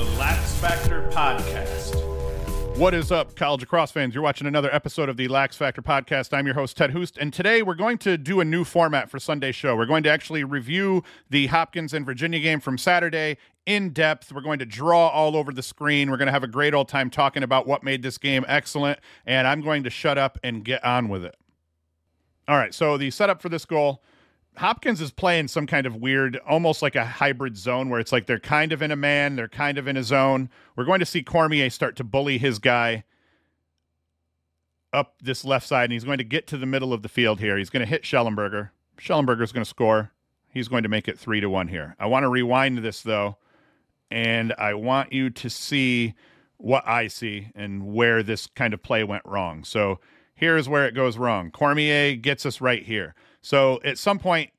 the Lax Factor Podcast. What is up, college lacrosse fans? You're watching another episode of the Lax Factor podcast. I'm your host, Ted Hoost, and today we're going to do a new format for Sunday's show. We're going to actually review the Hopkins and Virginia game from Saturday in depth. We're going to draw all over the screen. We're going to have a great old time talking about what made this game excellent, and I'm going to shut up and get on with it. All right, so the setup for this goal Hopkins is playing some kind of weird, almost like a hybrid zone where it's like they're kind of in a man, they're kind of in a zone. We're going to see Cormier start to bully his guy up this left side, and he's going to get to the middle of the field here. He's going to hit Shellenberger. Shellenberger's going to score. He's going to make it three to one here. I want to rewind this though, and I want you to see what I see and where this kind of play went wrong. So here's where it goes wrong. Cormier gets us right here. So at some point,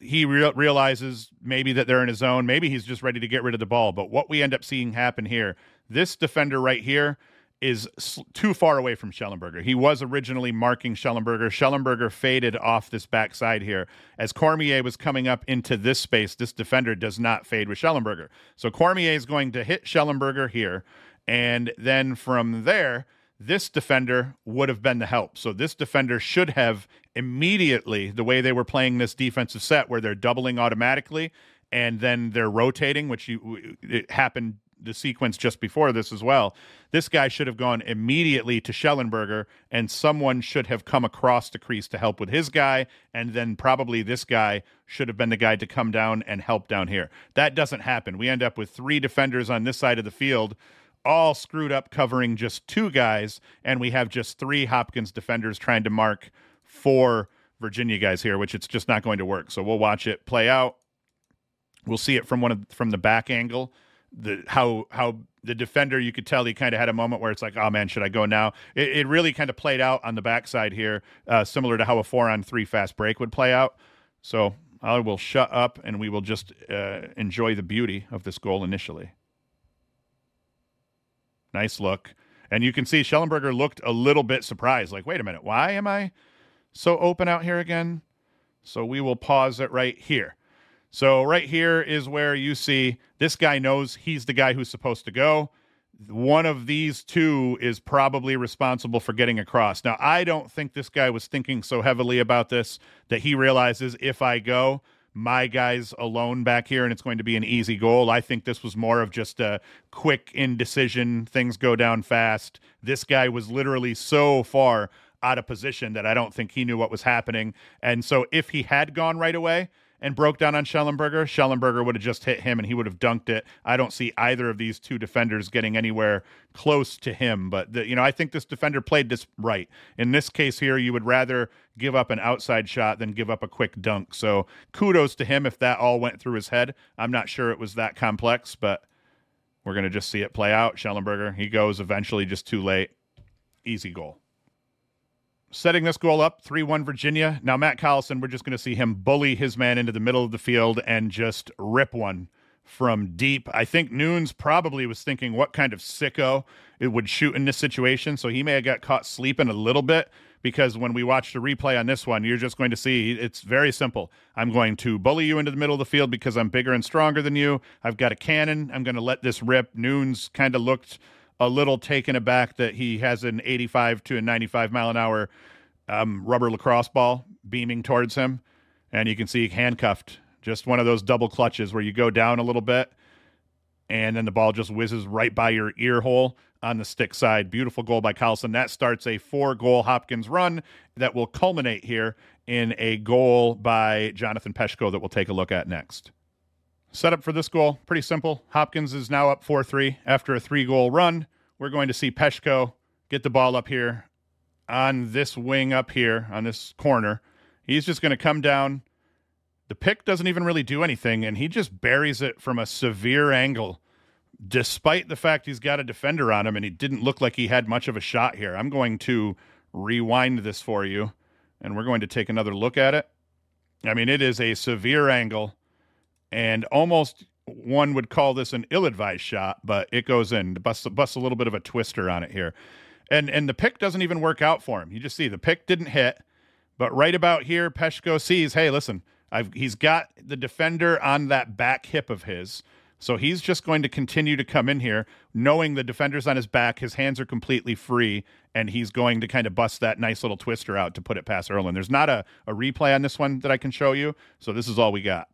he re- realizes maybe that they're in his zone. Maybe he's just ready to get rid of the ball. But what we end up seeing happen here, this defender right here is sl- too far away from Shellenberger. He was originally marking Shellenberger. Shellenberger faded off this backside here. As Cormier was coming up into this space, this defender does not fade with Shellenberger. So Cormier is going to hit Shellenberger here. And then from there, this defender would have been the help. So this defender should have immediately the way they were playing this defensive set where they're doubling automatically and then they're rotating, which you it happened the sequence just before this as well. This guy should have gone immediately to Shellenberger, and someone should have come across the crease to help with his guy, and then probably this guy should have been the guy to come down and help down here. That doesn't happen. We end up with three defenders on this side of the field all screwed up covering just two guys, and we have just three Hopkins defenders trying to mark four Virginia guys here, which it's just not going to work. So we'll watch it play out. We'll see it from one of from the back angle. The how how the defender you could tell he kind of had a moment where it's like, oh man, should I go now? It, it really kind of played out on the backside here, uh, similar to how a four on three fast break would play out. So I will shut up and we will just uh, enjoy the beauty of this goal initially. Nice look. And you can see Shellenberger looked a little bit surprised, like, wait a minute, why am I so open out here again? So we will pause it right here. So right here is where you see this guy knows he's the guy who's supposed to go. One of these two is probably responsible for getting across. Now, I don't think this guy was thinking so heavily about this that he realizes if I go, my guys alone back here and it's going to be an easy goal. I think this was more of just a quick indecision. Things go down fast. This guy was literally so far out of position that I don't think he knew what was happening. And so if he had gone right away, and broke down on Shellenberger, Shellenberger would have just hit him and he would have dunked it. I don't see either of these two defenders getting anywhere close to him. But the, you know, I think this defender played this right. In this case here, you would rather give up an outside shot than give up a quick dunk. So kudos to him if that all went through his head. I'm not sure it was that complex, but we're gonna just see it play out. Shellenberger, he goes eventually, just too late. Easy goal setting this goal up 3 1 Virginia. Now, Matt Collison, we're just going to see him bully his man into the middle of the field and just rip one from deep. I think Nunes probably was thinking what kind of sicko it would shoot in this situation. So he may have got caught sleeping a little bit because when we watch the replay on this one, you're just going to see it's very simple. I'm going to bully you into the middle of the field because I'm bigger and stronger than you. I've got a cannon. I'm going to let this rip. Nunes kind of looked a little taken aback that he has an 85 to a 95 mile an hour um, rubber lacrosse ball beaming towards him, and you can see handcuffed. Just one of those double clutches where you go down a little bit, and then the ball just whizzes right by your ear hole on the stick side. Beautiful goal by Collison. That starts a four goal Hopkins run that will culminate here in a goal by Jonathan Peshko that we'll take a look at next. Setup for this goal, pretty simple. Hopkins is now up 4 3 after a three goal run. We're going to see Peshko get the ball up here on this wing up here on this corner. He's just going to come down. The pick doesn't even really do anything, and he just buries it from a severe angle, despite the fact he's got a defender on him and he didn't look like he had much of a shot here. I'm going to rewind this for you, and we're going to take another look at it. I mean, it is a severe angle and almost one would call this an ill-advised shot, but it goes in. Bust busts a little bit of a twister on it here, and and the pick doesn't even work out for him. You just see the pick didn't hit, but right about here, Peshko sees, hey, listen, I've he's got the defender on that back hip of his. So he's just going to continue to come in here, knowing the defender's on his back, his hands are completely free, and he's going to kind of bust that nice little twister out to put it past Ierlan. There's not a, a replay on this one that I can show you, so this is all we got.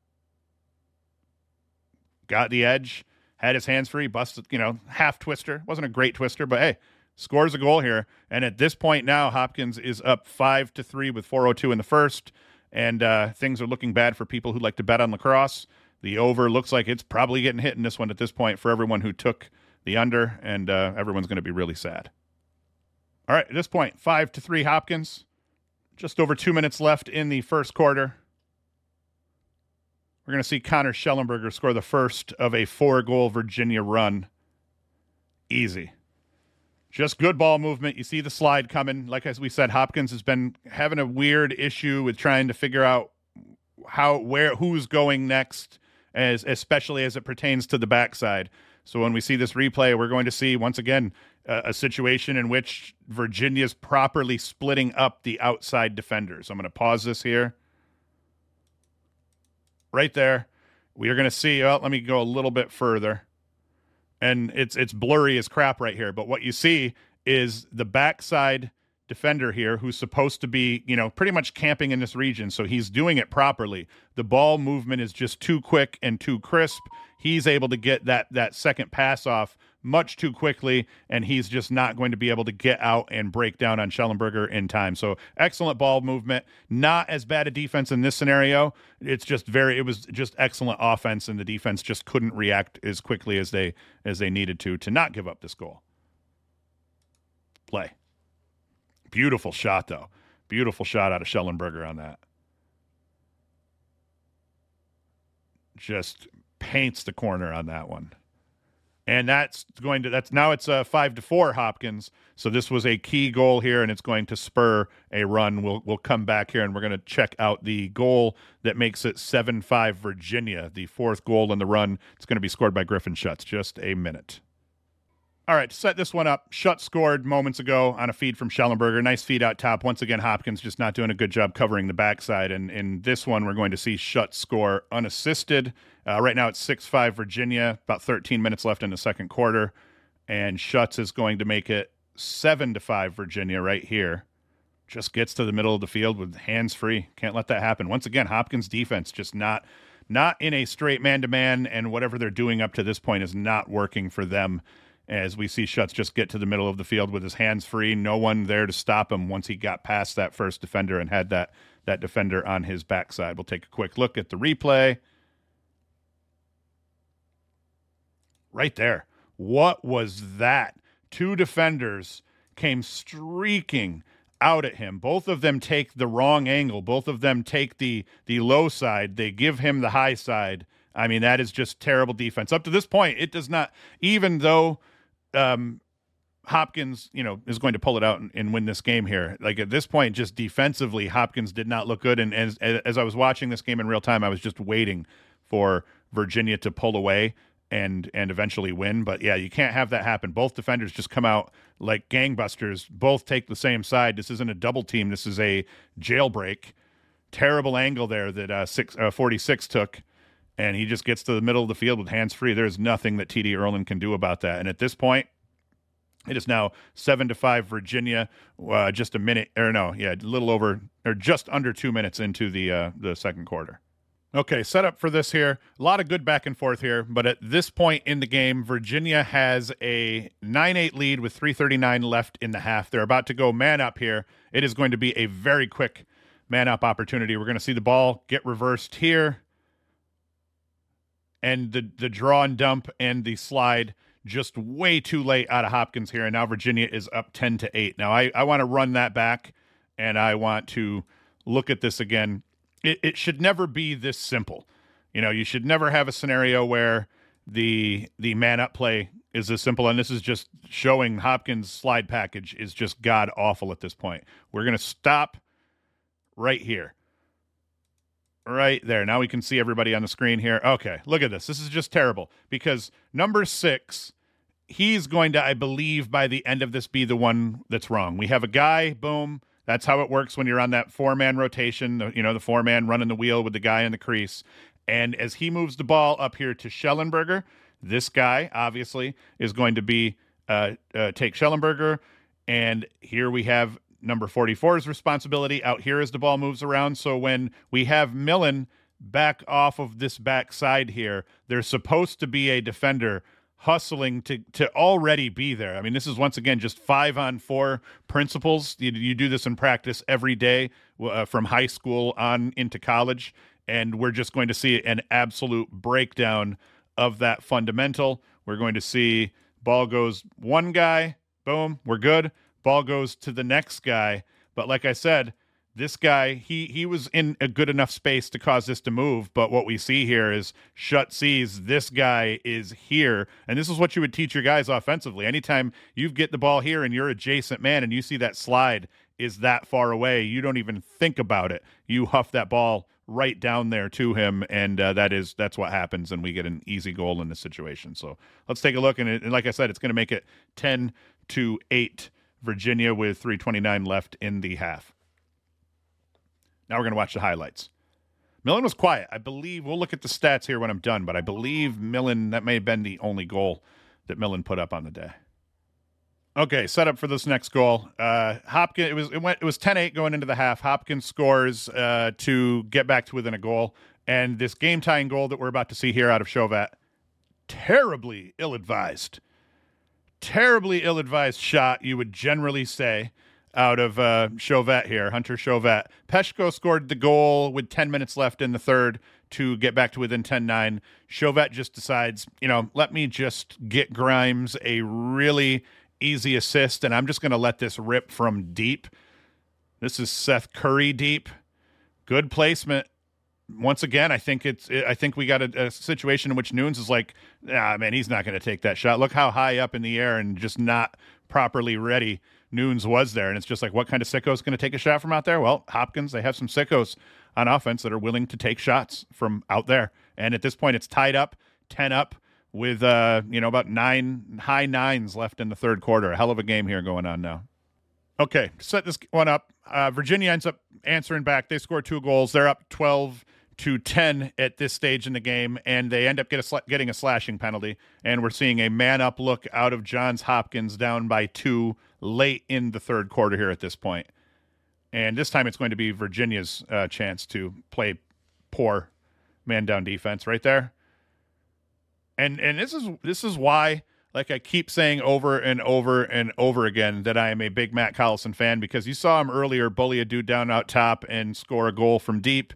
Got the edge, had his hands free, busted, you know, half twister. Wasn't a great twister, but hey, scores a goal here. And at this point now, Hopkins is up five to three with 402 in the first, and uh, things are looking bad for people who like to bet on lacrosse. The over looks like it's probably getting hit in this one at this point for everyone who took the under, and uh, everyone's going to be really sad. All right, at this point, five to three Hopkins. Just over two minutes left in the first quarter. We're going to see Connor Shellenberger score the first of a four goal Virginia run. Easy. Just good ball movement. You see the slide coming. Like as we said, Hopkins has been having a weird issue with trying to figure out how where who's going next as especially as it pertains to the backside. So when we see this replay, we're going to see once again uh, a situation in which Virginia's properly splitting up the outside defenders. I'm going to pause this here. Right there, we are going to see. Oh, let me go a little bit further, and it's it's blurry as crap right here. But what you see is the backside defender here who's supposed to be, you know, pretty much camping in this region. So he's doing it properly. The ball movement is just too quick and too crisp. He's able to get that that second pass off much too quickly, and he's just not going to be able to get out and break down on Shellenberger in time. So excellent ball movement. Not as bad a defense in this scenario. It's just very it was just excellent offense, and the defense just couldn't react as quickly as they as they needed to to not give up this goal. Play. Beautiful shot, though. Beautiful shot out of Shellenberger on that. Just paints the corner on that one. And that's going to that's now it's a five to four Hopkins. So this was a key goal here, and it's going to spur a run. We'll we'll come back here and we're going to check out the goal that makes it seven five Virginia, the fourth goal in the run. It's going to be scored by Griffin Schutz. Just a minute. All right, set this one up, Schutz scored moments ago on a feed from Shellenberger. Nice feed out top. Once again, Hopkins just not doing a good job covering the backside. And in this one, we're going to see Schutz score unassisted. Uh, right now, it's 6 5 Virginia, about 13 minutes left in the second quarter. And Schutz is going to make it 7 to 5 Virginia right here. Just gets to the middle of the field with hands free. Can't let that happen. Once again, Hopkins defense just not not in a straight man to man, and whatever they're doing up to this point is not working for them as we see Schutz just get to the middle of the field with his hands free, no one there to stop him once he got past that first defender and had that that defender on his backside. We'll take a quick look at the replay. Right there. What was that? Two defenders came streaking out at him. Both of them take the wrong angle. Both of them take the the low side. They give him the high side. I mean, that is just terrible defense. Up to this point, it does not even though um, Hopkins, you know, is going to pull it out and, and, win this game here. Like at this point, just defensively, Hopkins did not look good. And as as I was watching this game in real time, I was just waiting for Virginia to pull away and and eventually win. But yeah, you can't have that happen. Both defenders just come out like gangbusters. Both take the same side. This isn't a double team. This is a jailbreak. Terrible angle there that uh, six uh, 46 took and he just gets to the middle of the field with hands free. There's nothing that TD Ierlan can do about that. And at this point, it is now seven to five Virginia. Uh, just a minute, or no, yeah, a little over, or just under two minutes into the uh, the second quarter. Okay, set up for this here. A lot of good back and forth here, but at this point in the game, Virginia has a 9 8 lead with 3.39 left in the half. They're about to go man up here. It is going to be a very quick man up opportunity. We're going to see the ball get reversed here and the the draw and dump and the slide just way too late out of Hopkins here, and now Virginia is up ten to eight. Now I I want to run that back, and I want to look at this again. It it should never be this simple. You know, you should never have a scenario where the the man up play is this simple, and this is just showing Hopkins' slide package is just god awful at this point. We're gonna stop right here right there. Now we can see everybody on the screen here. Okay, look at this. This is just terrible because number six, he's going to, I believe, by the end of this, be the one that's wrong. We have a guy, boom. That's how it works when you're on that four man rotation, you know, the four man running the wheel with the guy in the crease. And as he moves the ball up here to Shellenberger, this guy obviously is going to be uh, uh, take Shellenberger. And here we have number 44's responsibility out here as the ball moves around. So when we have Millen back off of this back side here, there's supposed to be a defender hustling to to already be there. I mean, this is once again just five on four principles. You, you do this in practice every day uh, from high school on into college, and we're just going to see an absolute breakdown of that fundamental. We're going to see ball goes one guy, boom, we're good. Ball goes to the next guy, but like I said, this guy he he was in a good enough space to cause this to move. But what we see here is shut sees this guy is here. And this is what you would teach your guys offensively. Anytime you get the ball here and you're adjacent man and you see that slide is that far away you don't even think about it. You huff that ball right down there to him. And uh, that is that's what happens and we get an easy goal in this situation. So let's take a look. And, it, and like i said it's going to make it 10 to 8 virginia with 329 left in the half now we're going to watch the highlights. Millen was quiet. I believe we'll look at the stats here when I'm done, but I believe Millen that may have been the only goal that Millen put up on the day. Okay, set up for this next goal. Uh, Hopkins it was it went it was 10-8 going into the half. Hopkins scores uh, to get back to within a goal, and this game tying goal that we're about to see here out of Chauvet, terribly ill advised, terribly ill advised shot. You would generally say out of uh, Chauvet here, Hunter Chauvet. Peshko scored the goal with 10 minutes left in the third to get back to within 10 9. Chauvet just decides, you know, let me just get Grimes a really easy assist, and I'm just going to let this rip from deep. This is Seth Curry deep. Good placement. Once again, I think it's. I think we got a, a situation in which Nunes is like, ah, man, he's not going to take that shot. Look how high up in the air and just not properly ready Nunes was there. And it's just like, what kind of sicko is going to take a shot from out there? Well, Hopkins, they have some sickos on offense that are willing to take shots from out there. And at this point, it's tied up, 10 up with, uh, you know, about nine, high nines left in the third quarter. A hell of a game here going on now. Okay, set this one up. Uh, Virginia ends up answering back. They score two goals. They're up 12 to 10 at this stage in the game, and they end up get a sl- getting a slashing penalty. And we're seeing a man up look out of Johns Hopkins down by two late in the third quarter here at this point. And this time it's going to be Virginia's uh, chance to play poor man down defense right there. And and this is this is why like I keep saying over and over and over again that I am a big Matt Collison fan because you saw him earlier bully a dude down out top and score a goal from deep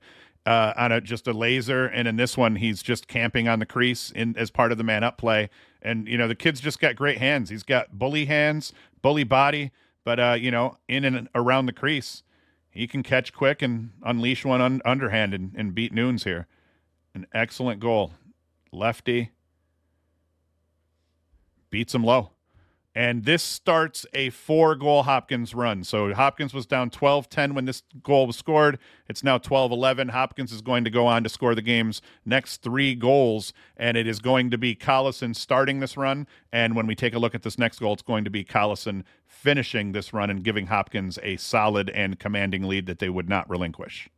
uh, on a just a laser, and in this one he's just camping on the crease in as part of the man up play. And you know the kid's just got great hands. He's got bully hands, bully body, but uh, you know, in and around the crease, he can catch quick and unleash one un- underhand and, and beat Nunes here. An excellent goal, lefty beats him low. And this starts a four goal Hopkins run. So Hopkins was down 12 10 when this goal was scored. It's now 12 11. Hopkins is going to go on to score the game's next three goals. And it is going to be Collison starting this run. And when we take a look at this next goal, it's going to be Collison finishing this run and giving Hopkins a solid and commanding lead that they would not relinquish.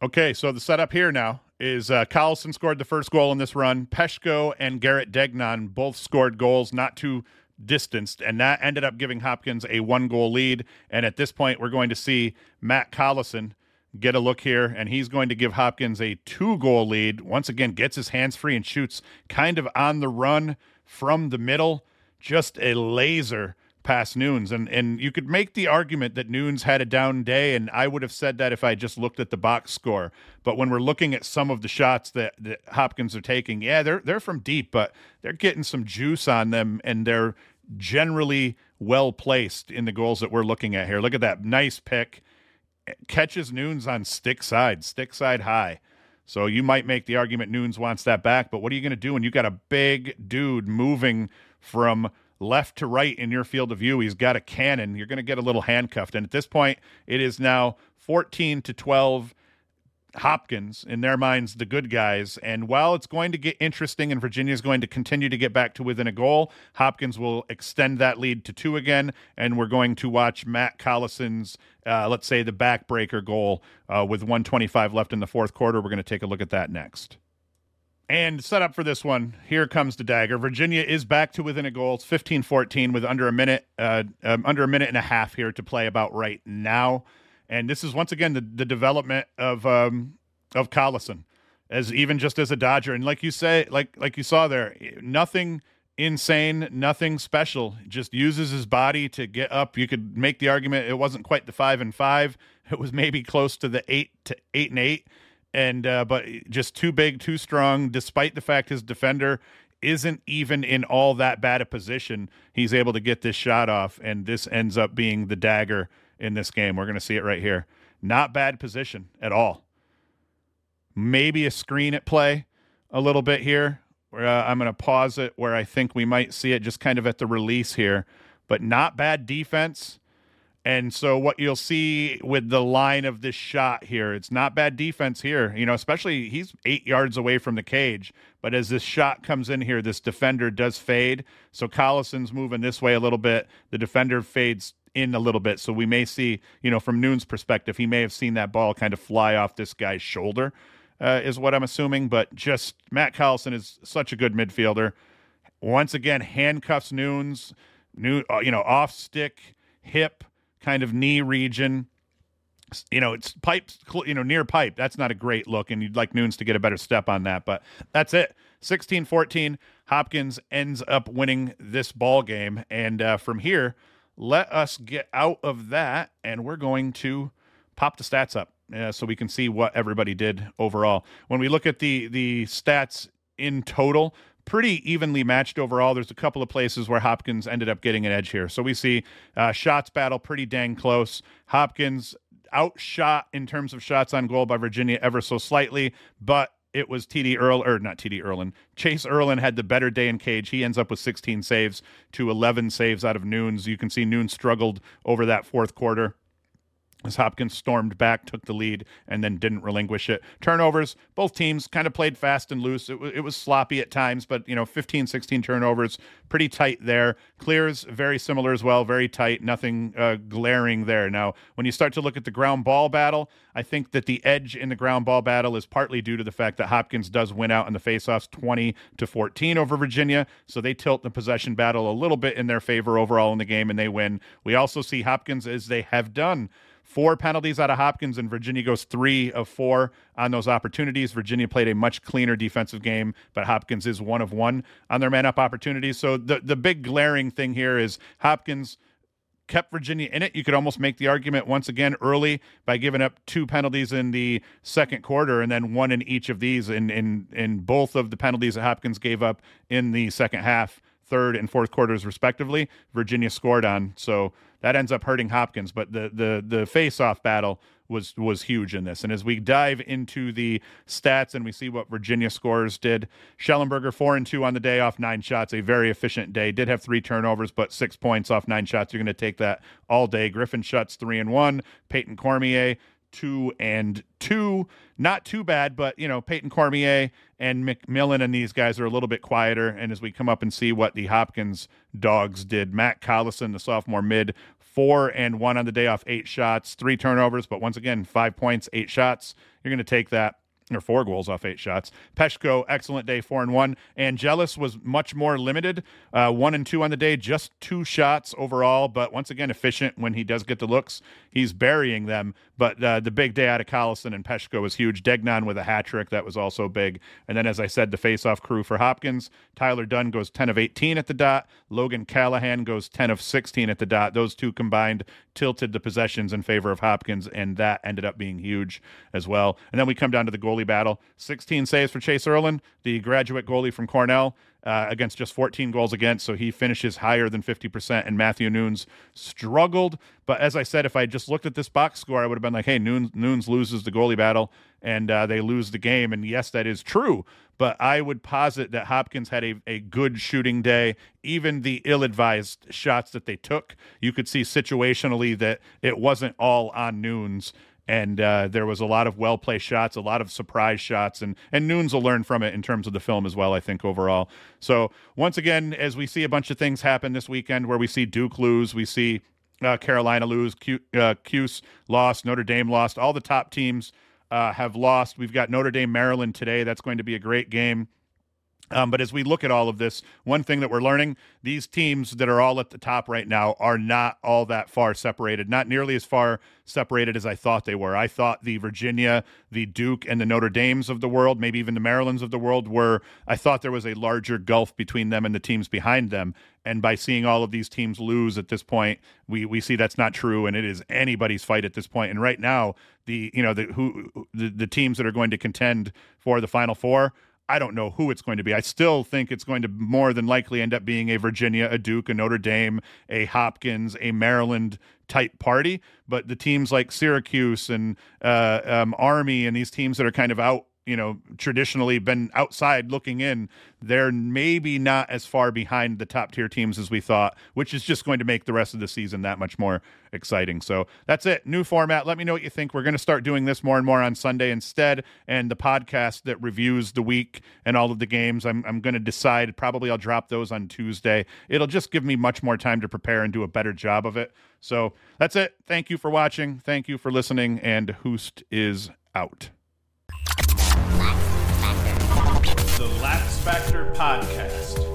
Okay, so the setup here now is uh, Collison scored the first goal in this run. Peshko and Garrett Degnan both scored goals, not too distanced, and that ended up giving Hopkins a one goal lead. And at this point, we're going to see Matt Collison get a look here, and he's going to give Hopkins a two goal lead. Once again, gets his hands free and shoots kind of on the run from the middle. Just a laser past Nunes. And and you could make the argument that Nunes had a down day, and I would have said that if I just looked at the box score. But when we're looking at some of the shots that, that Hopkins are taking, yeah, they're they're from deep, but they're getting some juice on them and they're generally well placed in the goals that we're looking at here. Look at that nice pick. Catches Nunes on stick side, stick side high. So you might make the argument Nunes wants that back, but what are you going to do when you got a big dude moving from left to right in your field of view? He's got a cannon. You're going to get a little handcuffed. And at this point, it is now 14 to 12 Hopkins, in their minds, the good guys. And while it's going to get interesting and Virginia is going to continue to get back to within a goal, Hopkins will extend that lead to two again. And we're going to watch Matt Collison's, uh, let's say, the backbreaker goal uh, with 125 left in the fourth quarter. We're going to take a look at that next. And set up for this one, here comes the dagger. Virginia is back to within a goal. It's 15-14 with under a minute, uh, um, under a minute and a half here to play about right now. And this is once again the, the development of um, of Collison as even just as a Dodger. And like you say, like like you saw there, nothing insane, nothing special. Just uses his body to get up. You could make the argument it wasn't quite the five and five. It was maybe close to the eight to eight and eight. And uh, but just too big, too strong. Despite the fact his defender isn't even in all that bad a position, he's able to get this shot off, and this ends up being the dagger in this game. We're going to see it right here. Not bad position at all. Maybe a screen at play a little bit here. Where, uh, I'm going to pause it where I think we might see it just kind of at the release here, but not bad defense. And so what you'll see with the line of this shot here, it's not bad defense here. You know, especially he's eight yards away from the cage. But as this shot comes in here, this defender does fade. So Collison's moving this way a little bit. The defender fades in a little bit. So we may see, you know, from Noon's perspective, he may have seen that ball kind of fly off this guy's shoulder, uh, is what I'm assuming. But just Matt Collison is such a good midfielder. Once again, handcuffs Noon's, new, uh, you know, off stick, hip, kind of knee region. You know, it's pipe, you know, near pipe. That's not a great look, and you'd like Nunes to get a better step on that. But that's it. 16 14. Hopkins ends up winning this ball game. And uh, from here, let us get out of that and we're going to pop the stats up uh, so we can see what everybody did overall. When we look at the the stats in total, pretty evenly matched overall. There's a couple of places where Hopkins ended up getting an edge here. So we see uh, shots battle pretty dang close. Hopkins outshot in terms of shots on goal by Virginia ever so slightly, but it was TD Earl or not TD Ierlan. Chayse Ierlan had the better day in cage. He ends up with 16 saves to 11 saves out of Nunes. You can see Nunes struggled over that fourth quarter as Hopkins stormed back, took the lead, and then didn't relinquish it. Turnovers, both teams kind of played fast and loose. It, w- it was sloppy at times, but, you know, 15, 16 turnovers, pretty tight there. Clears, very similar as well, very tight, nothing uh, glaring there. Now, when you start to look at the ground ball battle, I think that the edge in the ground ball battle is partly due to the fact that Hopkins does win out in the faceoffs 20 to 14 over Virginia. So they tilt the possession battle a little bit in their favor overall in the game, and they win. We also see Hopkins, as they have done, four penalties out of Hopkins, and Virginia goes three of four on those opportunities. Virginia played a much cleaner defensive game, but Hopkins is one of one on their man up opportunities. So the the big glaring thing here is Hopkins kept Virginia in it. You could almost make the argument once again early by giving up two penalties in the second quarter and then one in each of these in in in both of the penalties that Hopkins gave up in the second half, third and fourth quarters respectively. Virginia scored on. So that ends up hurting Hopkins. But the the the face off battle was was huge in this. And as we dive into the stats and we see what Virginia scores did, Shellenberger four and two on the day off nine shots, a very efficient day. Did have three turnovers, but six points off nine shots. You're going to take that all day. Griffin Schutz three and one. Payton Cormier two and two. Not too bad, but you know, Payton Cormier and McMillan and these guys are a little bit quieter. And as we come up and see what the Hopkins dogs did, Matt Collison, the sophomore mid, four and one on the day off eight shots, three turnovers, but once again, five points, eight shots. You're going to take that or four goals off eight shots. Peshko, excellent day, four and one. Angelus was much more limited, uh, one and two on the day, just two shots overall, but once again, efficient when he does get the looks. He's burying them, but uh, the big day out of Collison and Peshko was huge. Degnan with a hat trick, that was also big. And then, as I said, the face-off crew for Hopkins. Tyler Dunn goes 10 of 18 at the dot. Logan Callahan goes 10 of 16 at the dot. Those two combined tilted the possessions in favor of Hopkins, and that ended up being huge as well. And then we come down to the goalie battle 16 saves for Chayse Ierlan, the graduate goalie from Cornell. Uh, against just 14 goals against, so he finishes higher than 50%. And Matthew Nunes struggled, but as I said, if I just looked at this box score, I would have been like, "Hey, Nunes loses the goalie battle, and uh, they lose the game." And yes, that is true. But I would posit that Hopkins had a, a good shooting day. Even the ill-advised shots that they took, you could see situationally that it wasn't all on Nunes and uh, there was a lot of well placed shots, a lot of surprise shots, and and Nunes will learn from it in terms of the film as well. I think overall. So once again, as we see a bunch of things happen this weekend, where we see Duke lose, we see uh, Carolina lose, uh, Cuse lost, Notre Dame lost, all the top teams uh, have lost. We've got Notre Dame, Maryland today. That's going to be a great game. Um, but as we look at all of this, one thing that we're learning these teams that are all at the top right now are not all that far separated, not nearly as far separated as I thought they were. I thought the Virginia, the Duke, and the Notre Dames of the world, maybe even the Marylands of the world, were, I thought there was a larger gulf between them and the teams behind them. And by seeing all of these teams lose at this point, we, we see that's not true, and it is anybody's fight at this point. And right now, the you know the who the, the teams that are going to contend for the Final Four I don't know who it's going to be. I still think it's going to more than likely end up being a Virginia, a Duke, a Notre Dame, a Hopkins, a Maryland type party. But the teams like Syracuse and uh, um, Army and these teams that are kind of out you know traditionally been outside looking in they're maybe not as far behind the top tier teams as we thought which is just going to make the rest of the season that much more exciting. So that's it. New format. Let me know what you think. We're going to start doing this more and more on sunday instead and the podcast that reviews the week and all of the games. I'm, I'm going to decide. Probably i'll drop those on tuesday. It'll just give me much more time to prepare and do a better job of it. So that's it. Thank you for watching. Thank you for listening and Hoost is out The Lax Factor Podcast.